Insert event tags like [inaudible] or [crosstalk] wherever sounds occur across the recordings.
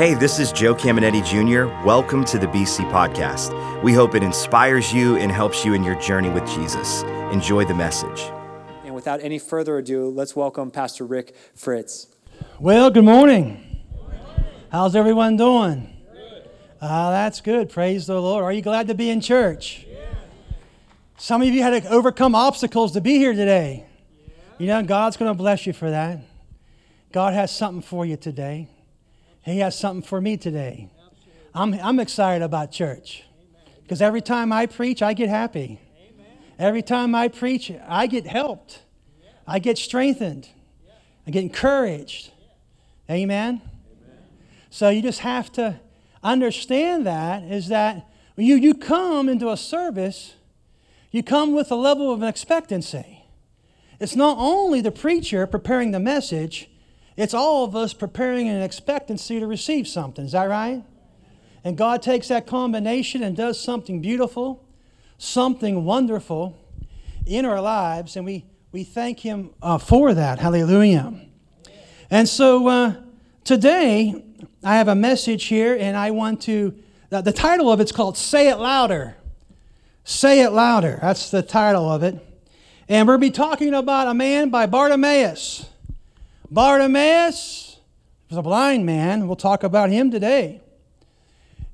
Hey, this is Joe Caminetti Jr. Welcome to the BC Podcast. We hope it inspires you and helps you in your journey with Jesus. Enjoy the message. And without any further ado, let's welcome Pastor Rick Fritz. Well, good morning. How's everyone doing? Ah, that's good. Praise the Lord. Are you glad to be in church? Some of you had to overcome obstacles to be here today. You know, God's going to bless you for that. God has something for you today. He has something for me today. I'm, I'm excited about church because every time I preach, I get happy. Every time I preach, I get helped. I get strengthened. I get encouraged. Amen? So you just have to understand that is that you, you come into a service, you come with a level of expectancy. It's not only the preacher preparing the message, it's all of us preparing an expectancy to receive something. Is that right? And God takes that combination and does something beautiful, something wonderful in our lives, and we, we thank Him uh, for that. Hallelujah. And so uh, today, I have a message here, and I want to, uh, the title of it's called Say It Louder. Say It Louder. That's the title of it. And we'll be talking about a man by Bartimaeus. Bartimaeus was a blind man. We'll talk about him today.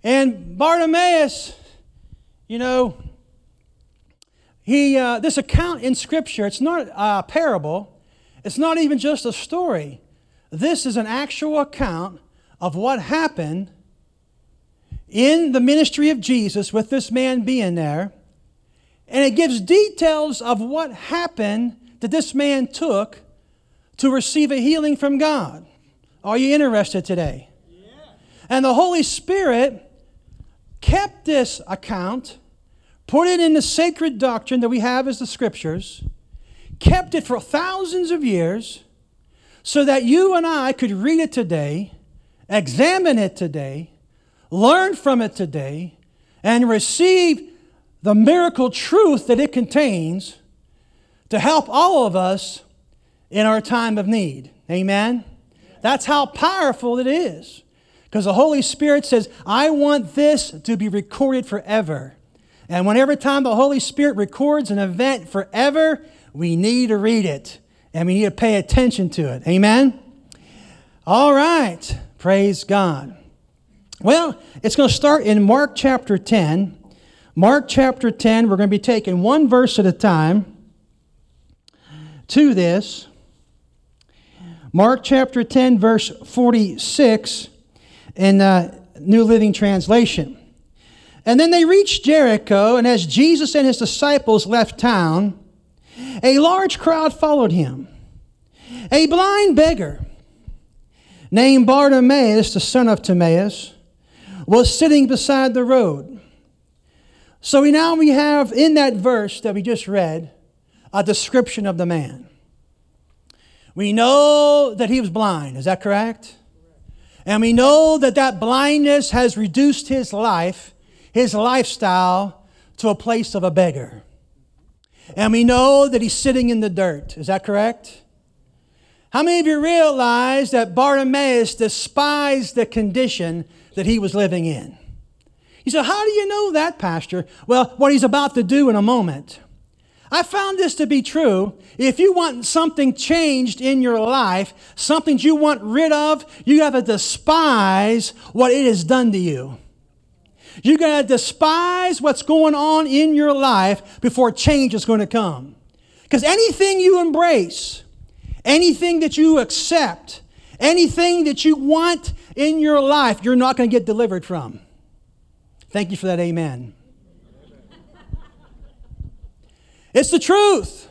And Bartimaeus, you know, he, uh, this account in Scripture, it's not a parable, it's not even just a story. This is an actual account of what happened in the ministry of Jesus with this man being there. And it gives details of what happened that this man took to receive a healing from God. Are you interested today? Yeah. And the Holy Spirit kept this account, put it in the sacred doctrine that we have as the scriptures, kept it for thousands of years so that you and I could read it today, examine it today, learn from it today, and receive the miracle truth that it contains to help all of us in our time of need. Amen? That's how powerful it is. Because the Holy Spirit says, I want this to be recorded forever. And whenever time the Holy Spirit records an event forever, we need to read it and we need to pay attention to it. Amen? All right. Praise God. Well, it's going to start in Mark chapter 10. Mark chapter 10, we're going to be taking one verse at a time to this. Mark chapter 10, verse 46 in the New Living Translation. And then they reached Jericho, and as Jesus and his disciples left town, a large crowd followed him. A blind beggar named Bartimaeus, the son of Timaeus, was sitting beside the road. So we now we have in that verse that we just read a description of the man. We know that he was blind. Is that correct? And we know that that blindness has reduced his life, his lifestyle, to a place of a beggar. And we know that he's sitting in the dirt. Is that correct? How many of you realize that Bartimaeus despised the condition that he was living in? He said, How do you know that, Pastor? Well, what he's about to do in a moment. I found this to be true. If you want something changed in your life, something you want rid of, you have to despise what it has done to you. You got to despise what's going on in your life before change is going to come. Because anything you embrace, anything that you accept, anything that you want in your life, you're not going to get delivered from. Thank you for that, amen. It's the truth.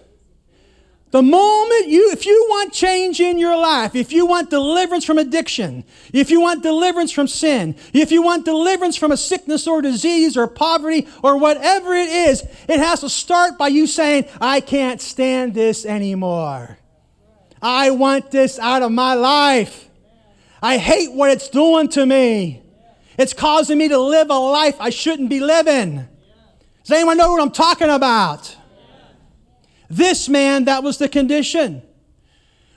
The moment you, if you want change in your life, if you want deliverance from addiction, if you want deliverance from sin, if you want deliverance from a sickness or disease or poverty or whatever it is, it has to start by you saying, I can't stand this anymore. I want this out of my life. I hate what it's doing to me. It's causing me to live a life I shouldn't be living. Does anyone know what I'm talking about? This man, that was the condition.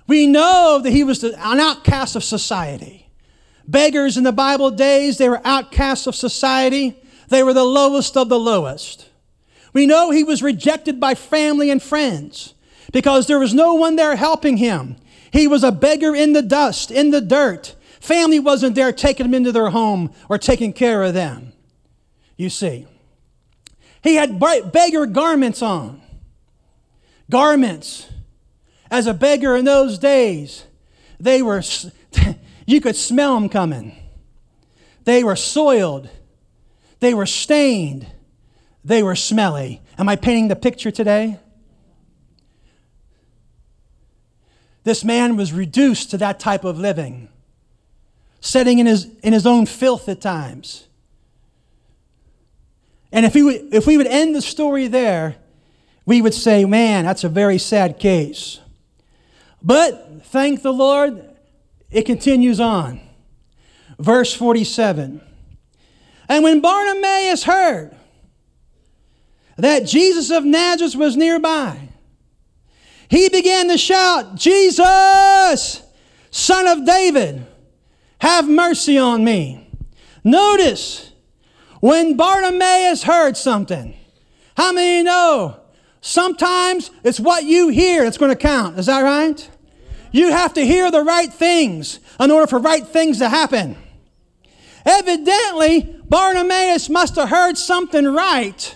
We know that he was an outcast of society. Beggars in the Bible days, they were outcasts of society. They were the lowest of the lowest. We know he was rejected by family and friends because there was no one there helping him. He was a beggar in the dust, in the dirt. Family wasn't there taking him into their home or taking care of them. You see, he had beggar garments on. Garments. As a beggar in those days, they were, [laughs] you could smell them coming. They were soiled. They were stained. They were smelly. Am I painting the picture today? This man was reduced to that type of living, sitting in his, in his own filth at times. And if, he would, if we would end the story there, we would say, man, that's a very sad case. But thank the Lord, it continues on. Verse 47. And when Bartimaeus heard that Jesus of Nazareth was nearby, he began to shout, Jesus, son of David, have mercy on me. Notice when Bartimaeus heard something. How many know? Sometimes it's what you hear that's going to count. Is that right? You have to hear the right things in order for right things to happen. Evidently, Bartimaeus must have heard something right,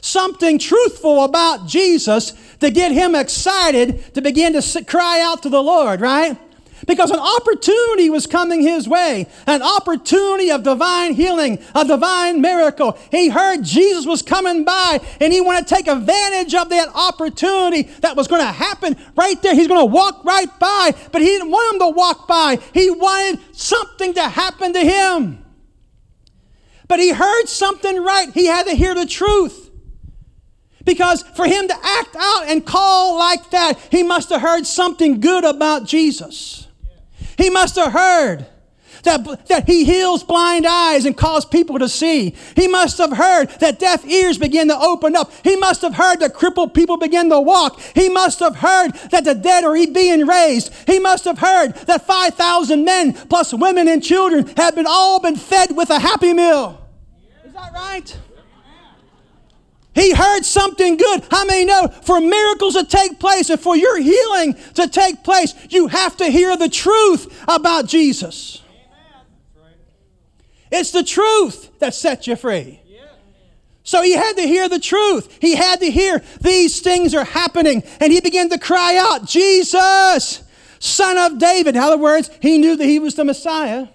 something truthful about Jesus to get him excited to begin to cry out to the Lord, right? Because an opportunity was coming his way, an opportunity of divine healing, a divine miracle. He heard Jesus was coming by and he wanted to take advantage of that opportunity that was going to happen right there. He's going to walk right by, but he didn't want him to walk by. He wanted something to happen to him. But he heard something right. He had to hear the truth. Because for him to act out and call like that, he must have heard something good about Jesus. He must have heard that, that he heals blind eyes and causes people to see. He must have heard that deaf ears begin to open up. He must have heard that crippled people begin to walk. He must have heard that the dead are being raised. He must have heard that 5,000 men plus women and children have been all been fed with a happy meal. Is that right? He heard something good. How many know for miracles to take place and for your healing to take place, you have to hear the truth about Jesus? It's the truth that sets you free. So he had to hear the truth. He had to hear these things are happening. And he began to cry out, Jesus, son of David. In other words, he knew that he was the Messiah.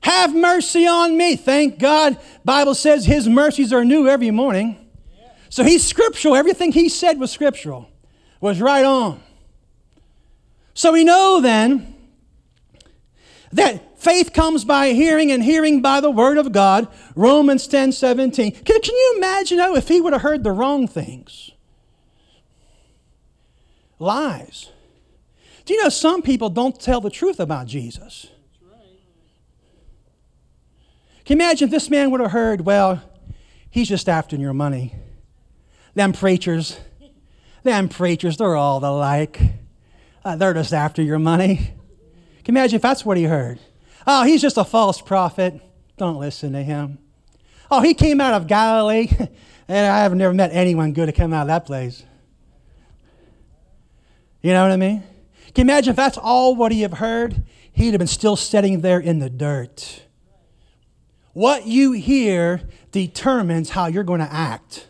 Have mercy on me. Thank God. Bible says his mercies are new every morning. So he's scriptural. Everything he said was scriptural, was right on. So we know then that faith comes by hearing and hearing by the word of God. Romans 10 17. Can, can you imagine though, if he would have heard the wrong things? Lies. Do you know some people don't tell the truth about Jesus? Can you imagine if this man would have heard, well, he's just after your money? Them preachers, them preachers, they're all alike. Uh, they're just after your money. Can you imagine if that's what he heard? Oh, he's just a false prophet. Don't listen to him. Oh, he came out of Galilee, [laughs] and I have never met anyone good to come out of that place. You know what I mean? Can you imagine if that's all what he have heard? He'd have been still sitting there in the dirt. What you hear determines how you're going to act.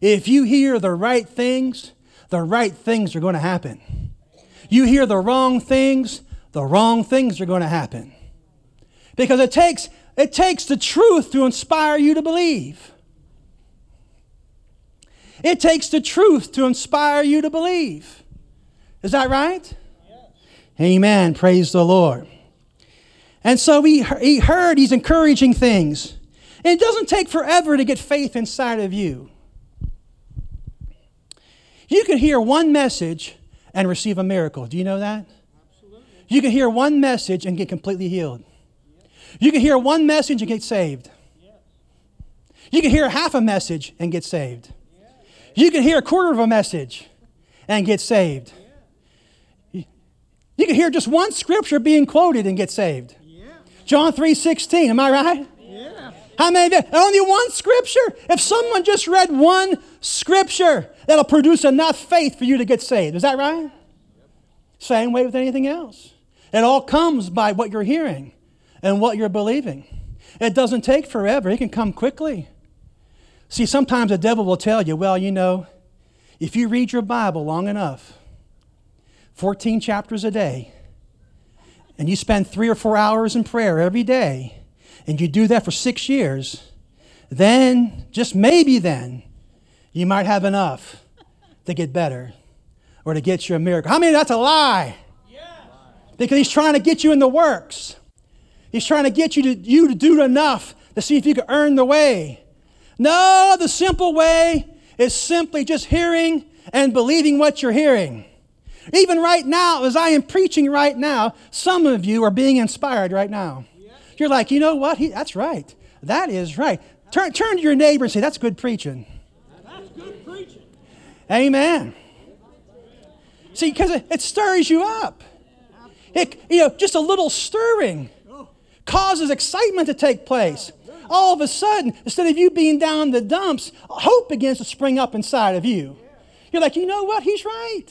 If you hear the right things, the right things are going to happen. You hear the wrong things, the wrong things are going to happen. Because it takes, it takes the truth to inspire you to believe. It takes the truth to inspire you to believe. Is that right? Yes. Amen. Praise the Lord. And so he, he heard these encouraging things. And it doesn't take forever to get faith inside of you. You can hear one message and receive a miracle. Do you know that? Absolutely. You can hear one message and get completely healed. You can hear one message and get saved. You can hear half a message and get saved. You can hear a quarter of a message and get saved. You can hear just one scripture being quoted and get saved. John 3:16, am I right? Yeah. How many of you? Only one scripture. If someone just read one scripture, that'll produce enough faith for you to get saved. Is that right? Same way with anything else. It all comes by what you're hearing and what you're believing. It doesn't take forever, it can come quickly. See, sometimes the devil will tell you, well, you know, if you read your Bible long enough, 14 chapters a day, and you spend three or four hours in prayer every day, and you do that for six years, then, just maybe then, you might have enough to get better or to get you a miracle. How many that's a lie? Because he's trying to get you in the works. He's trying to get you to, you to do enough to see if you can earn the way. No, the simple way is simply just hearing and believing what you're hearing. Even right now, as I am preaching right now, some of you are being inspired right now. You're like, you know what? He, that's right. That is right. Turn, turn to your neighbor and say, that's good preaching. Amen. See, because it, it stirs you up. It, you know, just a little stirring causes excitement to take place. All of a sudden, instead of you being down in the dumps, hope begins to spring up inside of you. You're like, you know what? He's right.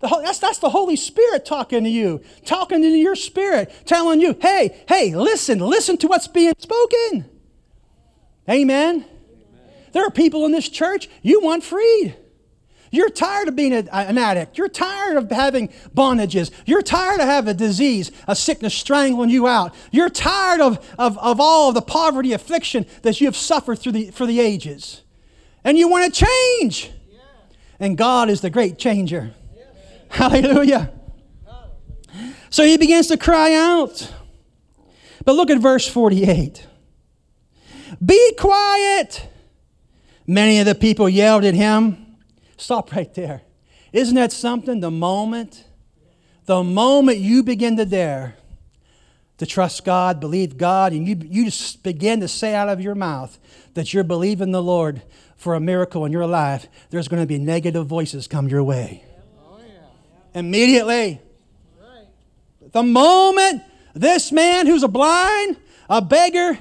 The, that's, that's the Holy Spirit talking to you, talking to your spirit, telling you, hey, hey, listen, listen to what's being spoken. Amen. Amen. There are people in this church, you want freed. You're tired of being a, an addict. You're tired of having bondages. You're tired of having a disease, a sickness strangling you out. You're tired of, of, of all of the poverty, affliction that you have suffered through the, for the ages. And you want to change. And God is the great changer. [laughs] Hallelujah. So he begins to cry out. But look at verse 48. Be quiet. Many of the people yelled at him. Stop right there. Isn't that something? The moment, the moment you begin to dare to trust God, believe God, and you, you just begin to say out of your mouth that you're believing the Lord for a miracle in your life, there's going to be negative voices come your way. Oh, yeah. Immediately. The moment this man who's a blind, a beggar,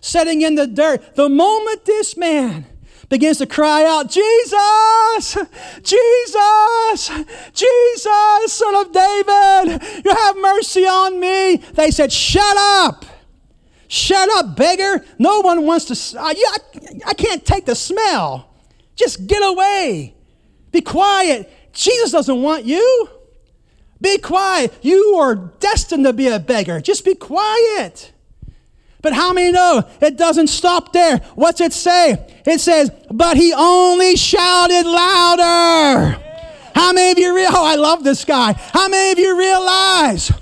sitting in the dirt, the moment this man begins to cry out, Jesus, Jesus, Jesus, son of David, you have mercy on me. They said, Shut up. Shut up, beggar. No one wants to, I, I can't take the smell. Just get away. Be quiet. Jesus doesn't want you. Be quiet. You are destined to be a beggar. Just be quiet. But how many know it doesn't stop there? What's it say? It says, but he only shouted louder. How many of you realize? Oh, I love this guy. How many of you realize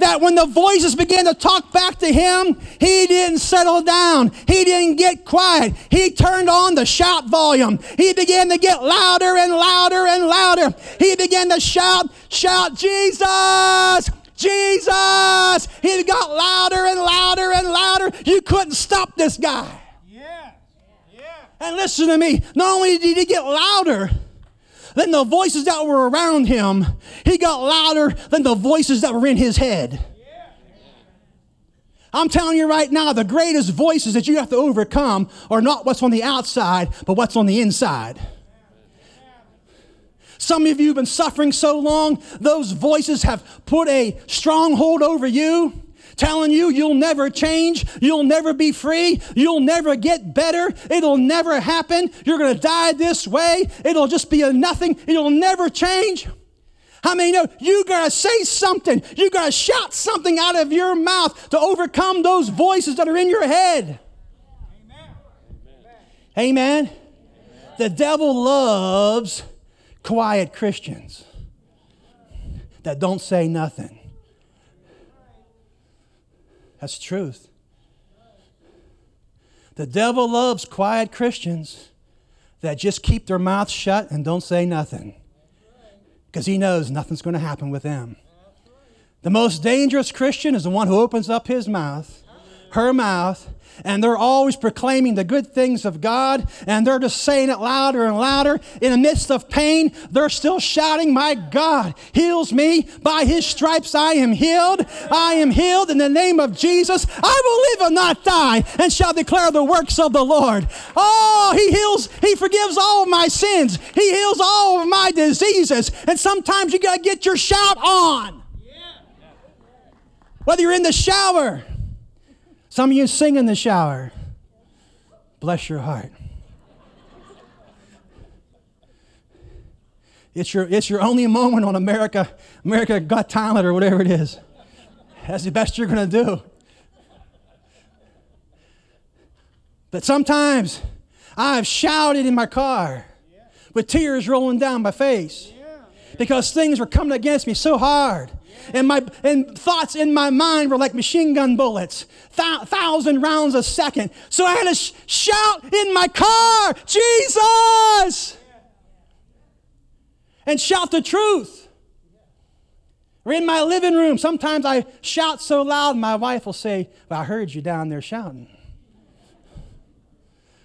that when the voices began to talk back to him, he didn't settle down. He didn't get quiet. He turned on the shout volume. He began to get louder and louder and louder. He began to shout, shout, Jesus, Jesus! He got louder and louder and louder. You couldn't stop this guy. Yeah. Yeah. And listen to me, not only did he get louder than the voices that were around him, he got louder than the voices that were in his head. I'm telling you right now, the greatest voices that you have to overcome are not what's on the outside, but what's on the inside. Some of you have been suffering so long, those voices have put a stronghold over you telling you you'll never change, you'll never be free, you'll never get better, it'll never happen, you're going to die this way, it'll just be a nothing, it'll never change. How many know you got to say something? You got to shout something out of your mouth to overcome those voices that are in your head. Amen. Amen. Amen. The devil loves quiet Christians that don't say nothing. That's truth. The devil loves quiet Christians that just keep their mouths shut and don't say nothing because he knows nothing's going to happen with them. The most dangerous Christian is the one who opens up his mouth her mouth, and they're always proclaiming the good things of God, and they're just saying it louder and louder. In the midst of pain, they're still shouting, My God heals me. By his stripes I am healed. I am healed in the name of Jesus. I will live and not die, and shall declare the works of the Lord. Oh, he heals, he forgives all of my sins, he heals all of my diseases. And sometimes you got to get your shout on. Whether you're in the shower, some of you sing in the shower. Bless your heart. It's your, it's your only moment on America, America Got Talent or whatever it is. That's the best you're going to do. But sometimes I've shouted in my car with tears rolling down my face because things were coming against me so hard. And my and thoughts in my mind were like machine gun bullets, th- thousand rounds a second. So I had to sh- shout in my car, Jesus, and shout the truth. Or in my living room, sometimes I shout so loud, my wife will say, "Well, I heard you down there shouting."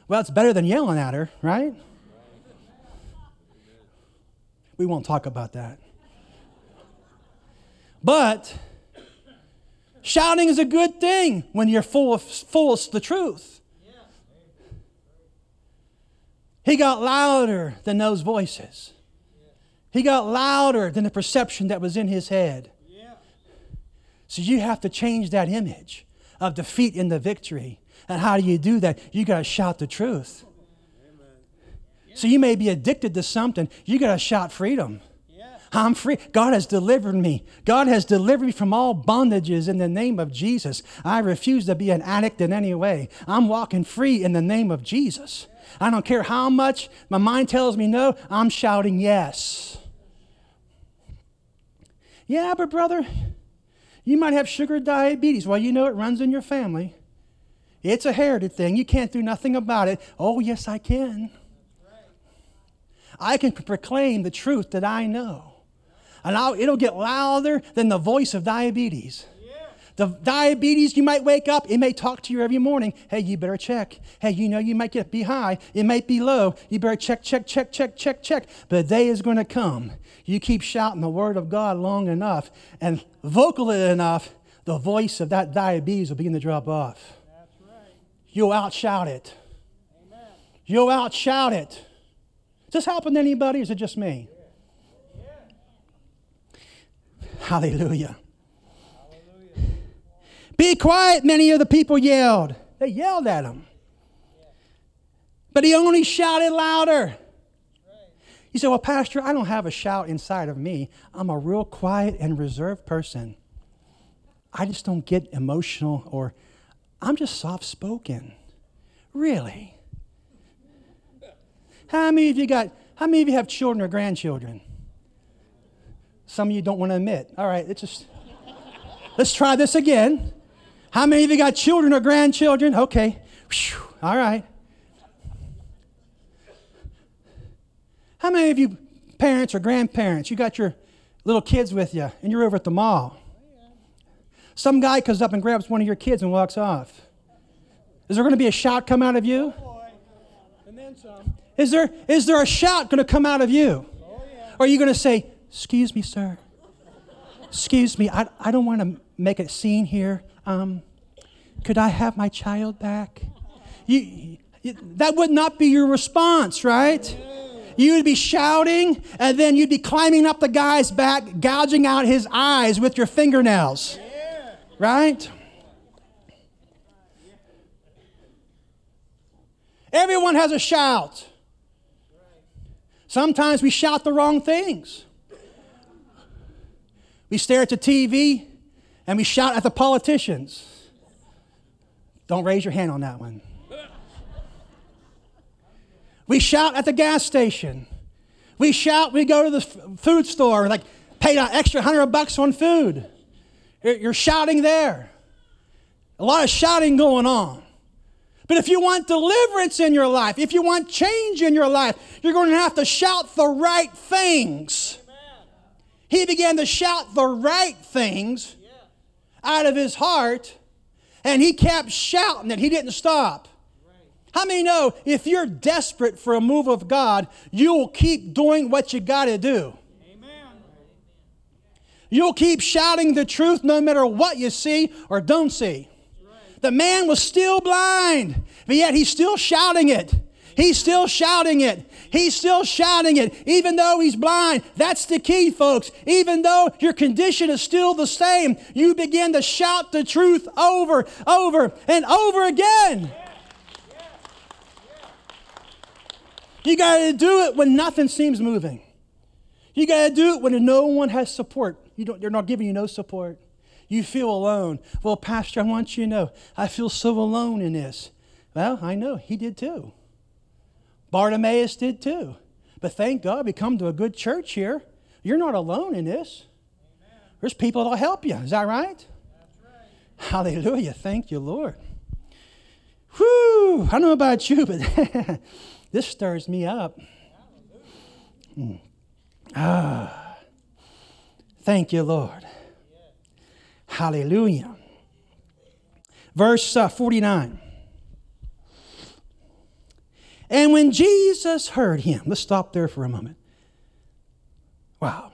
Well, it's better than yelling at her, right? We won't talk about that. But shouting is a good thing when you're full of, full of the truth. He got louder than those voices. He got louder than the perception that was in his head. So you have to change that image of defeat into victory. And how do you do that? You got to shout the truth. So you may be addicted to something. You got to shout freedom. I'm free. God has delivered me. God has delivered me from all bondages in the name of Jesus. I refuse to be an addict in any way. I'm walking free in the name of Jesus. I don't care how much my mind tells me no, I'm shouting yes. Yeah, but brother, you might have sugar diabetes. Well, you know it runs in your family. It's a herited thing. You can't do nothing about it. Oh, yes, I can. I can proclaim the truth that I know. And it'll get louder than the voice of diabetes. The diabetes, you might wake up, it may talk to you every morning. Hey, you better check. Hey, you know you might get be high, it might be low. You better check, check, check, check, check, check. But day is going to come. You keep shouting the word of God long enough and vocally enough, the voice of that diabetes will begin to drop off. You'll outshout it. You'll outshout it. Is this helping anybody or is it just me? Hallelujah. Be quiet, many of the people yelled. They yelled at him. But he only shouted louder. You say, Well, Pastor, I don't have a shout inside of me. I'm a real quiet and reserved person. I just don't get emotional or I'm just soft spoken. Really? How many of you got, how many of you have children or grandchildren? Some of you don't want to admit. All right, let's just, let's try this again. How many of you got children or grandchildren? Okay. Whew. All right. How many of you parents or grandparents, you got your little kids with you and you're over at the mall? Some guy comes up and grabs one of your kids and walks off. Is there going to be a shout come out of you? And then some. Is there, is there a shout going to come out of you? Oh, or are you going to say, Excuse me, sir? Excuse me, I, I don't want to make a scene here. Um, could I have my child back? You, you, that would not be your response, right? You would be shouting, and then you'd be climbing up the guy's back, gouging out his eyes with your fingernails. Right? Everyone has a shout. Sometimes we shout the wrong things. We stare at the TV and we shout at the politicians. Don't raise your hand on that one. We shout at the gas station. We shout, we go to the food store, like pay an extra hundred bucks on food. You're shouting there. A lot of shouting going on. But if you want deliverance in your life, if you want change in your life, you're going to have to shout the right things. He began to shout the right things out of his heart, And he kept shouting it. He didn't stop. How many know if you're desperate for a move of God, you'll keep doing what you got to do? You'll keep shouting the truth no matter what you see or don't see. The man was still blind, but yet he's still shouting it. He's still shouting it. He's still shouting it, even though he's blind. That's the key, folks. Even though your condition is still the same, you begin to shout the truth over, over, and over again. You got to do it when nothing seems moving. You got to do it when no one has support. You don't, they're not giving you no support. You feel alone. Well, Pastor, I want you to know, I feel so alone in this. Well, I know, he did too. Bartimaeus did too. But thank God we come to a good church here. You're not alone in this. Amen. There's people that'll help you. Is that right? right? Hallelujah. Thank you, Lord. Whew. I don't know about you, but [laughs] this stirs me up. Mm. Ah. Thank you, Lord. Hallelujah. Verse uh, 49. And when Jesus heard him, let's stop there for a moment. Wow.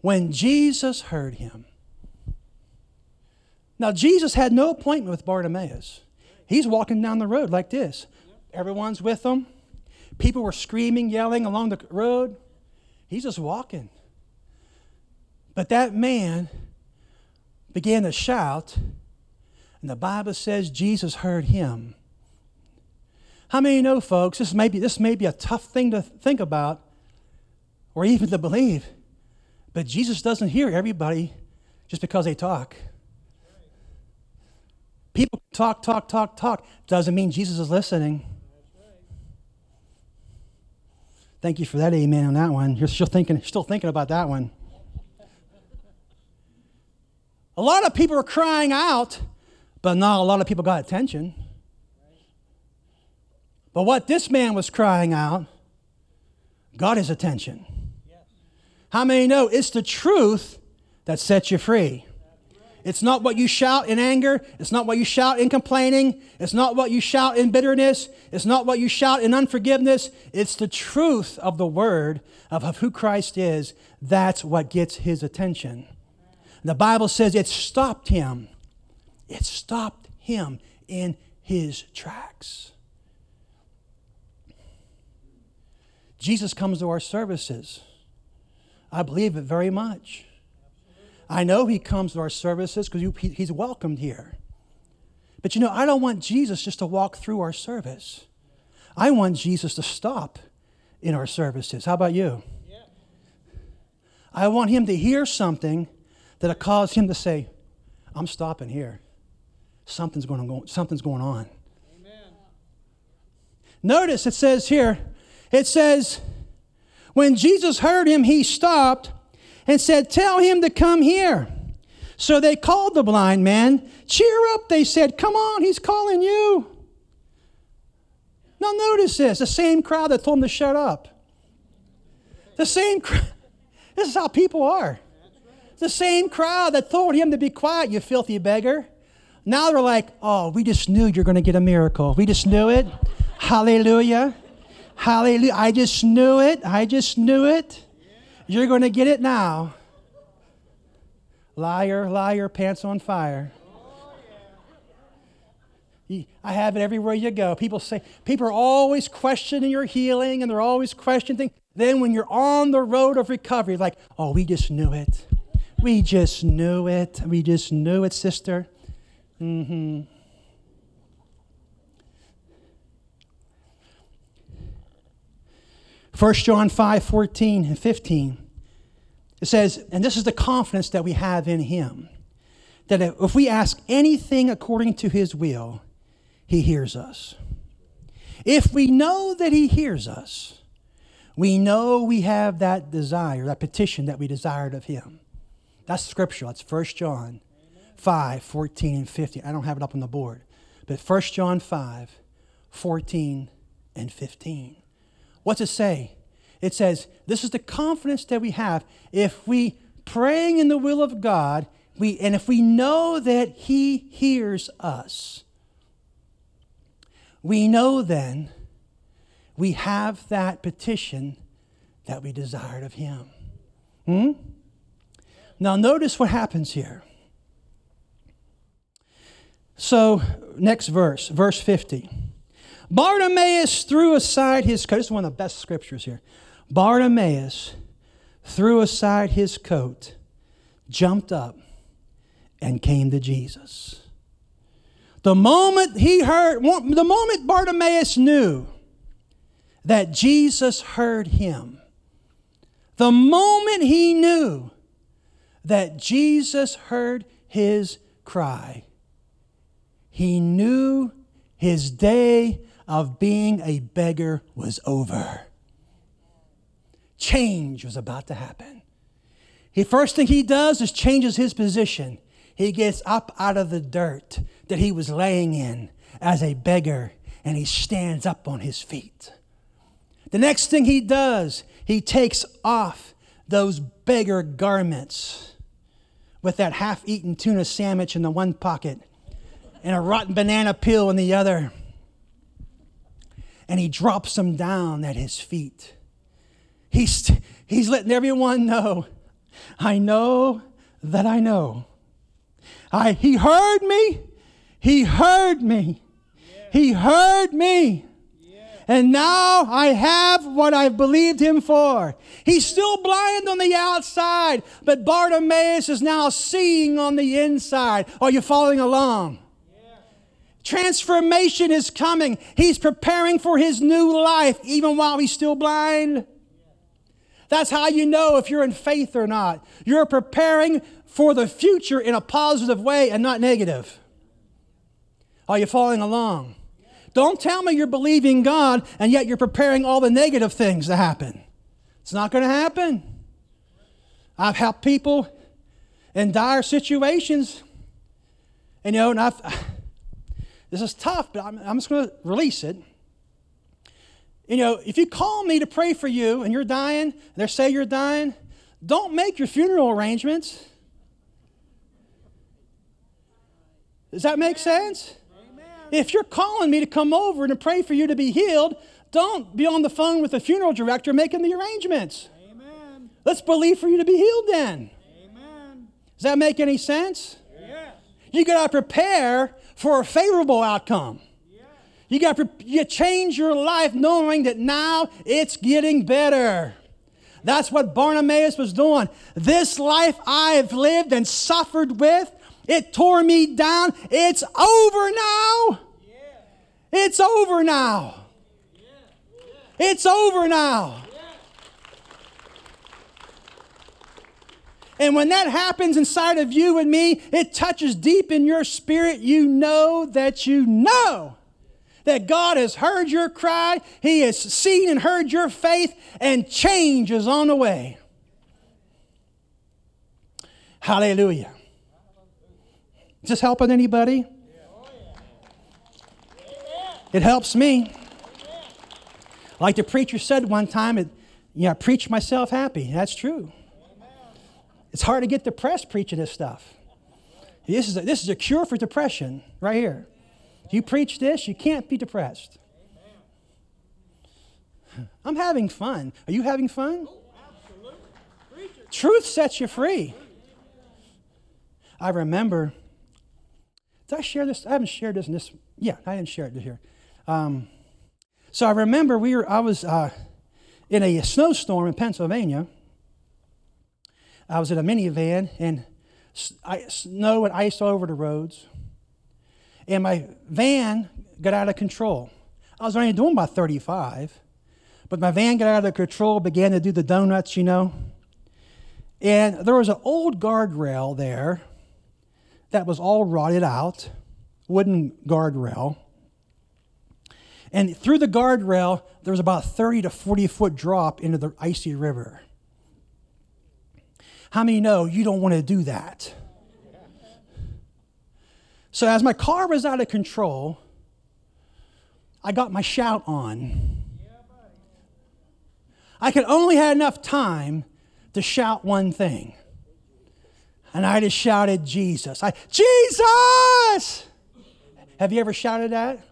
When Jesus heard him. Now, Jesus had no appointment with Bartimaeus. He's walking down the road like this. Everyone's with him. People were screaming, yelling along the road. He's just walking. But that man began to shout, and the Bible says Jesus heard him. How many know, folks, this may, be, this may be a tough thing to think about or even to believe, but Jesus doesn't hear everybody just because they talk. People talk, talk, talk, talk. Doesn't mean Jesus is listening. Thank you for that amen on that one. You're still thinking, still thinking about that one. A lot of people are crying out, but not a lot of people got attention. But what this man was crying out got his attention. How many know it's the truth that sets you free? It's not what you shout in anger. It's not what you shout in complaining. It's not what you shout in bitterness. It's not what you shout in unforgiveness. It's the truth of the word of, who Christ is. That's what gets his attention. The Bible says it stopped him. It stopped him in his tracks. Jesus comes to our services. I believe it very much. I know he comes to our services because he's welcomed here. But you know, I don't want Jesus just to walk through our service. I want Jesus to stop in our services. How about you? I want him to hear something that'll cause him to say, I'm stopping here. Something's going, on, something's going on. Amen. Notice it says here, it says, when Jesus heard him, he stopped and said, Tell him to come here. So they called the blind man. Cheer up, they said. Come on, he's calling you. Now, notice this the same crowd that told him to shut up. The same crowd. [laughs] This is how people are. The same crowd that told him to be quiet, you filthy beggar. Now they're like, oh, we just knew you're going to get a miracle. We just knew it. Hallelujah. Hallelujah. I just knew it. I just knew it. You're going to get it now. Liar, liar, pants on fire. I have it everywhere you go. People say, people are always questioning your healing and they're always questioning things. Then when you're on the road of recovery, like, oh, we just knew it. We just knew it. We just knew it, sister. Mm-hmm. 1 John 5 14 and 15. It says, and this is the confidence that we have in Him, that if we ask anything according to His will, He hears us. If we know that He hears us, we know we have that desire, that petition that we desired of Him. That's scripture. That's 1 John 5 14 and 15. I don't have it up on the board, but 1 John 5 14 and 15. What's it say? It says, This is the confidence that we have. If we praying in the will of God, we, and if we know that He hears us, we know then we have that petition that we desired of Him. Hmm? Now, notice what happens here. So, next verse, verse 50. Bartimaeus threw aside his coat. This is one of the best scriptures here. Bartimaeus threw aside his coat, jumped up, and came to Jesus. The moment he heard, the moment Bartimaeus knew that Jesus heard him, the moment he knew that Jesus heard his cry, he knew his day of being a beggar was over. Change was about to happen. The first thing he does is changes his position. He gets up out of the dirt that he was laying in as a beggar and he stands up on his feet. The next thing he does, he takes off those beggar garments with that half eaten tuna sandwich in the one pocket and a rotten banana peel in the other and he drops them down at his feet. He's, he's letting everyone know, I know that I know. I, he heard me. He heard me. He heard me. And now I have what I've believed him for. He's still blind on the outside, but Bartimaeus is now seeing on the inside. Are you following along? Transformation is coming. He's preparing for his new life, even while he's still blind. That's how you know if you're in faith or not. You're preparing for the future in a positive way and not negative. Are you following along? Don't tell me you're believing God and yet you're preparing all the negative things to happen. It's not going to happen. I've helped people in dire situations. And you know, and I've this is tough, but I'm, I'm just going to release it. You know, if you call me to pray for you and you're dying, and they say you're dying, don't make your funeral arrangements. Does that make sense? Amen. If you're calling me to come over and to pray for you to be healed, don't be on the phone with the funeral director making the arrangements. Amen. Let's believe for you to be healed then. Amen. Does that make any sense? Yes. You got to prepare for a favorable outcome. You got to you change your life knowing that now it's getting better. That's what Bartimaeus was doing. This life I've lived and suffered with, it tore me down. It's over now. It's over now. It's over now. And when that happens inside of you and me, it touches deep in your spirit. You know that you know that God has heard your cry, He has seen and heard your faith, and change is on the way. Hallelujah. Is this helping anybody? It helps me. Like the preacher said one time, it, you know, I preach myself happy. That's true. It's hard to get depressed preaching this stuff. This is a, this is a cure for depression right here. You preach this, you can't be depressed. I'm having fun. Are you having fun? Truth sets you free. I remember. Did I share this? I haven't shared this in this. Yeah, I didn't share it here. Um, so I remember we were. I was uh, in a snowstorm in Pennsylvania, I was in a minivan and snow and ice all over the roads. And my van got out of control. I was only doing about 35, but my van got out of control, began to do the donuts, you know. And there was an old guardrail there that was all rotted out, wooden guardrail. And through the guardrail, there was about 30 to 40 foot drop into the icy river. How many know you don't want to do that? So, as my car was out of control, I got my shout on. I could only had enough time to shout one thing And I just shouted, Jesus. I, Jesus! Have you ever shouted that?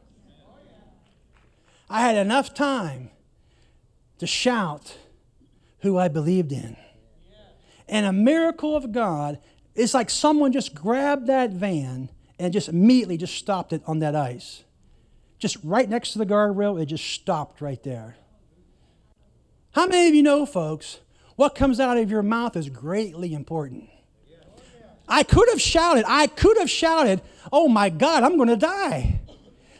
I had enough time to shout who I believed in. And a miracle of God, it's like someone just grabbed that van and just immediately just stopped it on that ice. Just right next to the guardrail, it just stopped right there. How many of you know, folks, what comes out of your mouth is greatly important? I could have shouted, I could have shouted, oh my God, I'm going to die.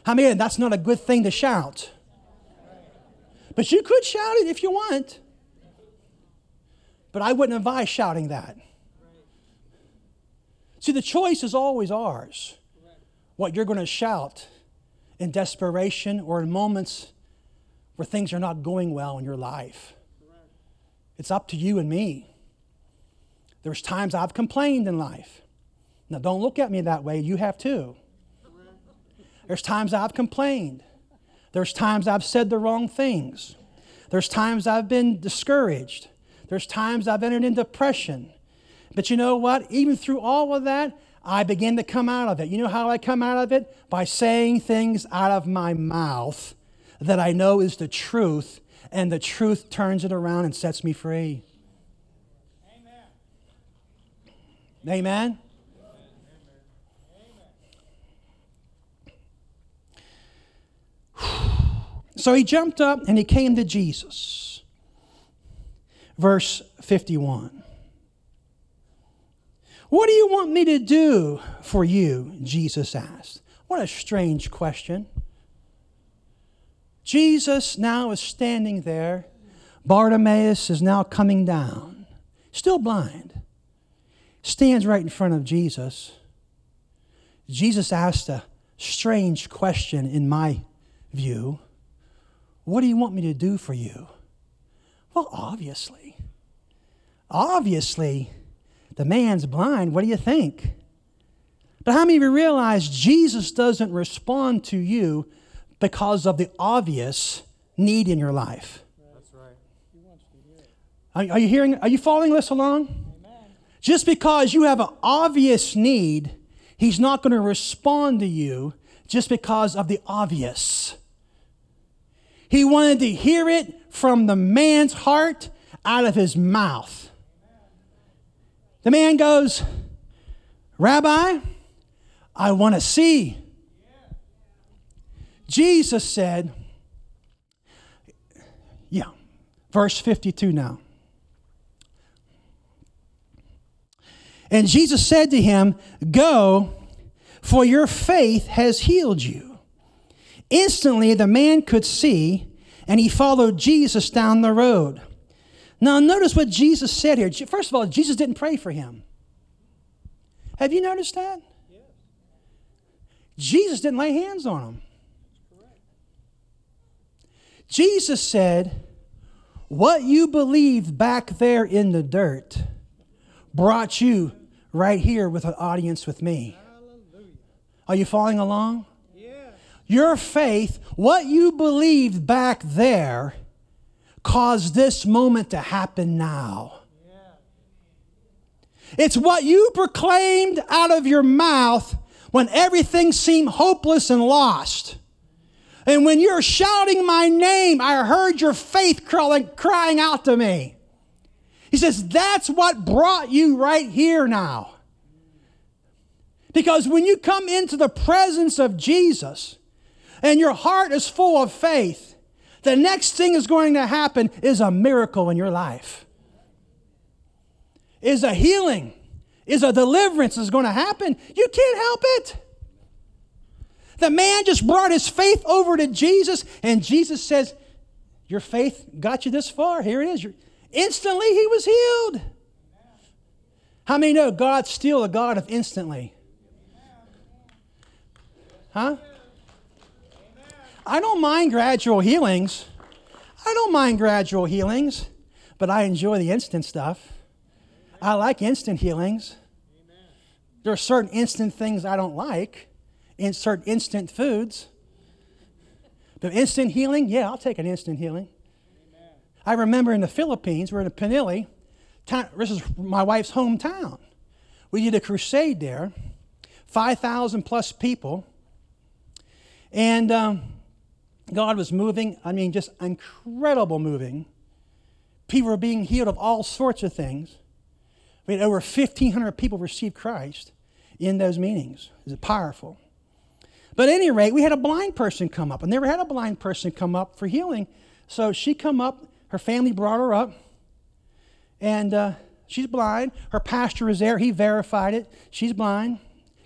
I mean, that's not a good thing to shout. But you could shout it if you want. But I wouldn't advise shouting that. See, the choice is always ours. What you're going to shout in desperation or in moments where things are not going well in your life. It's up to you and me. There's times I've complained in life. Now, don't look at me that way, you have too. There's times I've complained. There's times I've said the wrong things. There's times I've been discouraged. There's times I've entered into depression. But you know what? Even through all of that, I begin to come out of it. You know how I come out of it? By saying things out of my mouth that I know is the truth, and the truth turns it around and sets me free. Amen. Amen. Amen. So he jumped up and he came to Jesus. Verse 51. What do you want me to do for you? Jesus asked. What a strange question. Jesus now is standing there. Bartimaeus is now coming down, still blind stands right in front of Jesus. Jesus asked a strange question in my view What do you want me to do for you? Well, obviously. Obviously, the man's blind. What do you think? But how many of you realize Jesus doesn't respond to you because of the obvious need in your life? That's right. Are, are you hearing? Are you following this along? Just because you have an obvious need, He's not going to respond to you just because of the obvious. He wanted to hear it from the man's heart out of his mouth. The man goes, Rabbi, I want to see. Jesus said, yeah, verse 52 now. And Jesus said to him, Go, for your faith has healed you. Instantly, the man could see, and he followed Jesus down the road. Now, notice what Jesus said here. First of all, Jesus didn't pray for him. Have you noticed that? Jesus didn't lay hands on him. Jesus said, What you believed back there in the dirt brought you right here with an audience with me. Are you following along? Your faith, what you believed back there, caused this moment to happen now. It's what you proclaimed out of your mouth when everything seemed hopeless and lost. And when you're shouting my name, I heard your faith crawling, crying out to me. He says, That's what brought you right here now. Because when you come into the presence of Jesus and your heart is full of faith, the next thing is going to happen is a miracle in your life. Is a healing, is a deliverance is going to happen. You can't help it. The man just brought his faith over to Jesus, and Jesus says, Your faith got you this far. Here it is. Instantly, he was healed. How many know God's still a God of instantly? Huh? I don't mind gradual healings. I don't mind gradual healings, but I enjoy the instant stuff. I like instant healings. There are certain instant things I don't like, in certain instant foods. But instant healing, yeah, I'll take an instant healing. I remember in the Philippines, we're in Pinili. This is my wife's hometown. We did a crusade there, 5,000 plus people. And um, God was moving, I mean, just incredible moving. People were being healed of all sorts of things. We had over 1,500 people receive Christ in those meetings. Is It powerful. But at any rate, we had a blind person come up. I never had a blind person come up for healing. So she come up, her family brought her up, and uh, she's blind. Her pastor is there. He verified it. She's blind.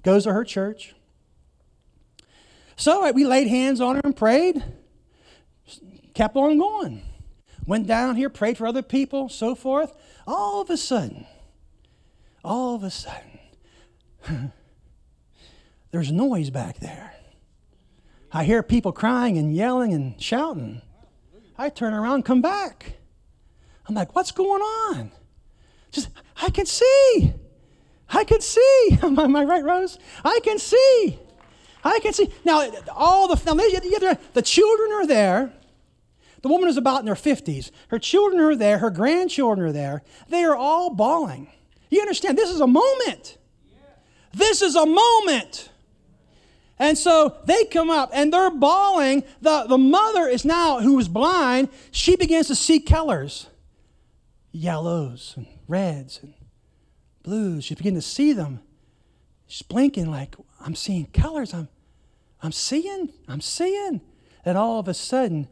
Goes to her church. So we laid hands on her and prayed. Kept on going. Went down here, prayed for other people, so forth. All of a sudden, all of a sudden, [laughs] there's noise back there. I hear people crying and yelling and shouting. I turn around come back. I'm like, what's going on? Just, I can see. I can see. [laughs] Am I right, Rose? I can see. I can see. Now, all the, now, the children are there. The woman is about in her 50s. Her children are there. Her grandchildren are there. They are all bawling. You understand? This is a moment. This is a moment. And so they come up and they're bawling. The, the mother is now, who is blind, she begins to see colors yellows and reds and blues. She begins to see them. She's blinking like, I'm seeing colors. I'm, I'm seeing, I'm seeing. And all of a sudden,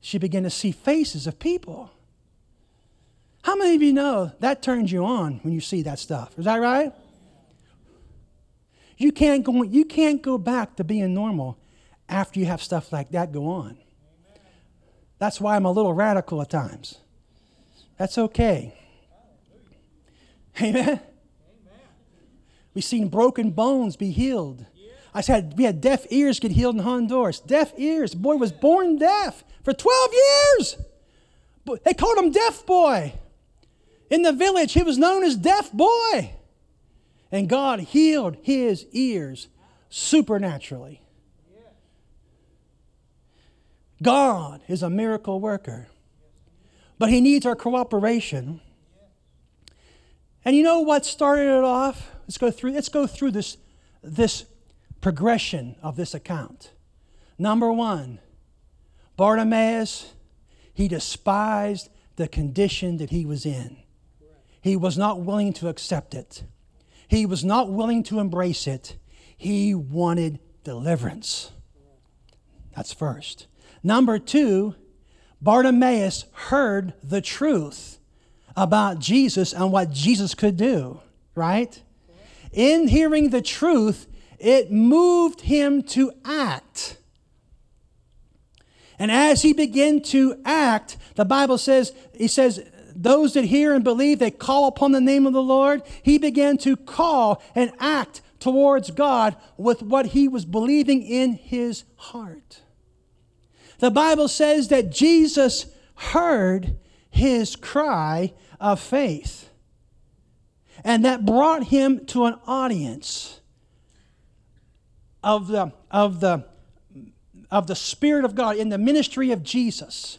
she began to see faces of people. How many of you know that turns you on when you see that stuff? Is that right? You can't go, you can't go back to being normal after you have stuff like that go on. That's why I'm a little radical at times. That's okay. Amen. We've seen broken bones be healed. I said we had deaf ears get healed in Honduras. Deaf ears. Boy was born deaf for 12 years. They called him Deaf Boy. In the village, he was known as Deaf Boy. And God healed his ears supernaturally. God is a miracle worker, but he needs our cooperation. And you know what started it off? Let's go through, let's go through this, this progression of this account. Number one, Bartimaeus, he despised the condition that he was in. He was not willing to accept it. He was not willing to embrace it. He wanted deliverance. That's first. Number two, Bartimaeus heard the truth about Jesus and what Jesus could do, right? In hearing the truth, it moved him to act. And as he began to act, the Bible says, he says, those that hear and believe, they call upon the name of the Lord. He began to call and act towards God with what he was believing in his heart. The Bible says that Jesus heard his cry of faith. And that brought him to an audience of the, of the, of the Spirit of God in the ministry of Jesus.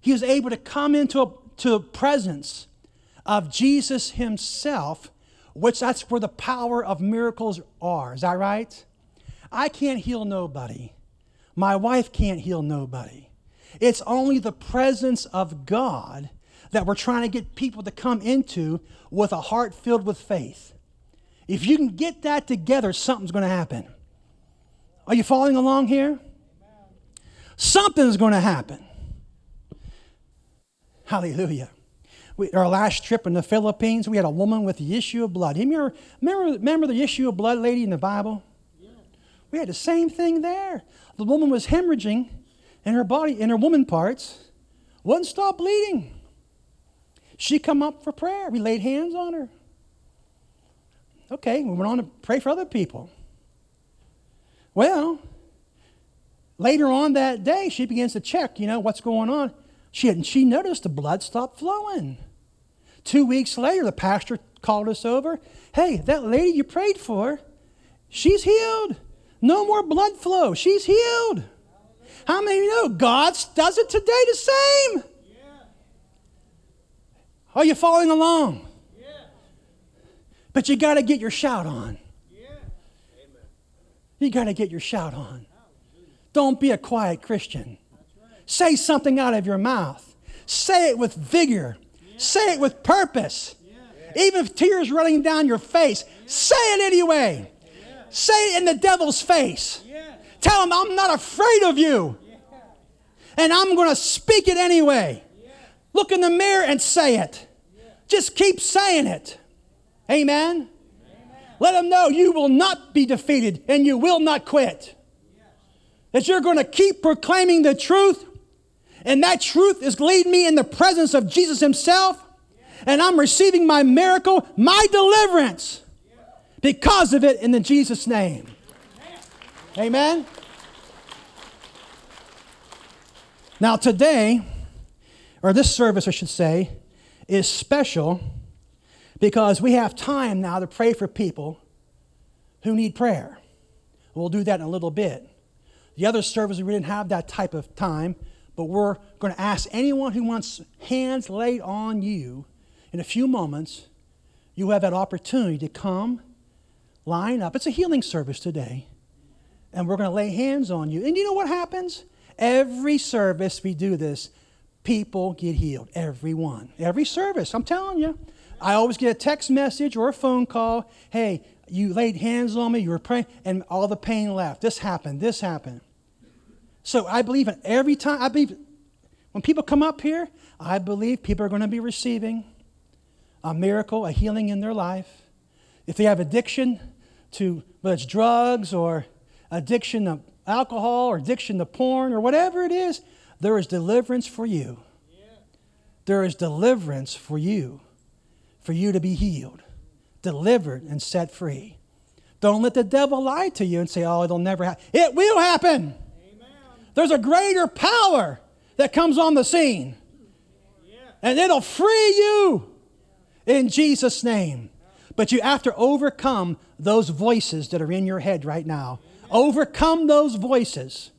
He was able to come into a, to the presence of Jesus himself, which that's where the power of miracles are. Is that right? I can't heal nobody. My wife can't heal nobody. It's only the presence of God that we're trying to get people to come into with a heart filled with faith. If you can get that together, something's going to happen. Are you following along here? Something's going to happen. Hallelujah. We, our last trip in the Philippines, we had a woman with the issue of blood. Remember, remember, remember the issue of blood lady in the Bible? Yeah. We had the same thing there. The woman was hemorrhaging in her body, in her woman parts, wouldn't stop bleeding. She come up for prayer. We laid hands on her. Okay, we went on to pray for other people. Well, later on that day, she begins to check, you know, what's going on. She, had, she noticed the blood stopped flowing. Two weeks later, the pastor called us over. Hey, that lady you prayed for, she's healed. No more blood flow. She's healed. How many of you know God does it today the same? Oh, yeah. Are you following along? Yeah. But you got to get your shout on. You got to get your shout on. Don't be a quiet Christian. Say something out of your mouth. Say it with vigor. Say it with purpose. Even if tears running down your face, say it anyway. Say it in the devil's face. Tell him, I'm not afraid of you. And I'm going to speak it anyway. Look in the mirror and say it. Just keep saying it. Amen. Let them know you will not be defeated and you will not quit. That you're going to keep proclaiming the truth, and that truth is leading me in the presence of Jesus Himself, and I'm receiving my miracle, my deliverance, because of it in the Jesus name. Amen. Now, today, or this service, I should say, is special because we have time now to pray for people who need prayer. We'll do that in a little bit. The other service, we didn't have that type of time, but we're going to ask anyone who wants hands laid on you in a few moments. You have that opportunity to come, line up. It's a healing service today, and we're going to lay hands on you. And you know what happens? Every service we do this, people get healed. Everyone. Every service, I'm telling you. I always get a text message or a phone call. Hey, you laid hands on me, you were praying, and all the pain left. This happened, this happened. So I believe in every time, I believe when people come up here, I believe people are going to be receiving a miracle, a healing in their life. If they have addiction to whether it's drugs or addiction to alcohol or addiction to porn or whatever it is, there is deliverance for you. There is deliverance for you for you to be healed, delivered, and set free. Don't let the devil lie to you and say, oh, it'll never happen. It will happen. Amen. There's a greater power that comes on the scene, yeah. and it'll free you in Jesus' name. But you have to overcome those voices that are in your head right now. Overcome those voices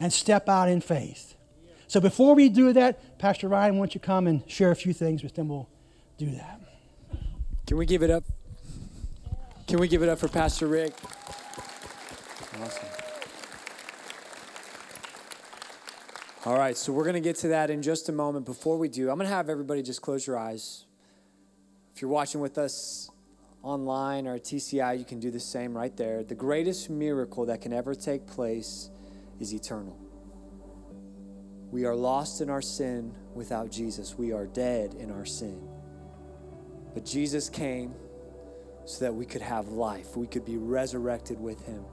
and step out in faith. So before we do that, Pastor Ryan, won't you come and share a few things, but then we'll do that. Can we give it up? Can we give it up for Pastor Rick? Awesome. All right, so we're going to get to that in just a moment. Before we do, I'm going to have everybody just close your eyes. If you're watching with us online or at TCI, you can do the same right there. The greatest miracle that can ever take place is eternal. We are lost in our sin without Jesus, we are dead in our sin. But Jesus came so that we could have life, we could be resurrected with him.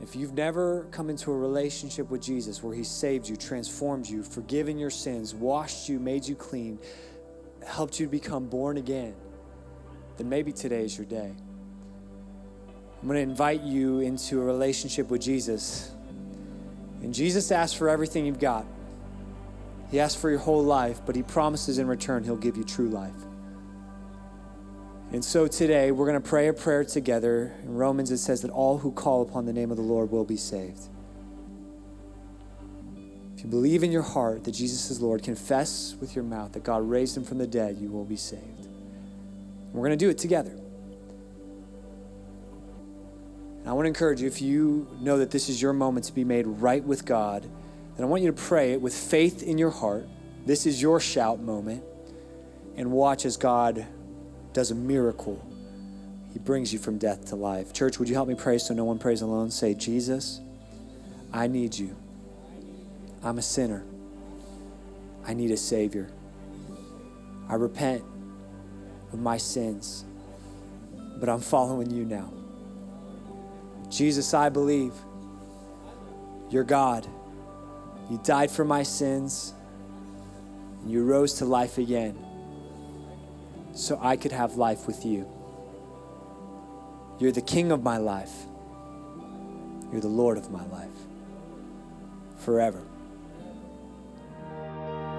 If you've never come into a relationship with Jesus where he saved you, transformed you, forgiven your sins, washed you, made you clean, helped you to become born again, then maybe today is your day. I'm going to invite you into a relationship with Jesus. And Jesus asks for everything you've got. He asks for your whole life, but he promises in return he'll give you true life. And so today we're going to pray a prayer together. In Romans, it says that all who call upon the name of the Lord will be saved. If you believe in your heart that Jesus is Lord, confess with your mouth that God raised him from the dead, you will be saved. We're going to do it together. And I want to encourage you if you know that this is your moment to be made right with God, then I want you to pray it with faith in your heart. This is your shout moment. And watch as God does a miracle. He brings you from death to life. Church, would you help me pray so no one prays alone? Say, Jesus, I need you. I'm a sinner. I need a Savior. I repent of my sins, but I'm following you now. Jesus, I believe you're God. You died for my sins, and you rose to life again so I could have life with you. You're the king of my life. You're the Lord of my life. Forever.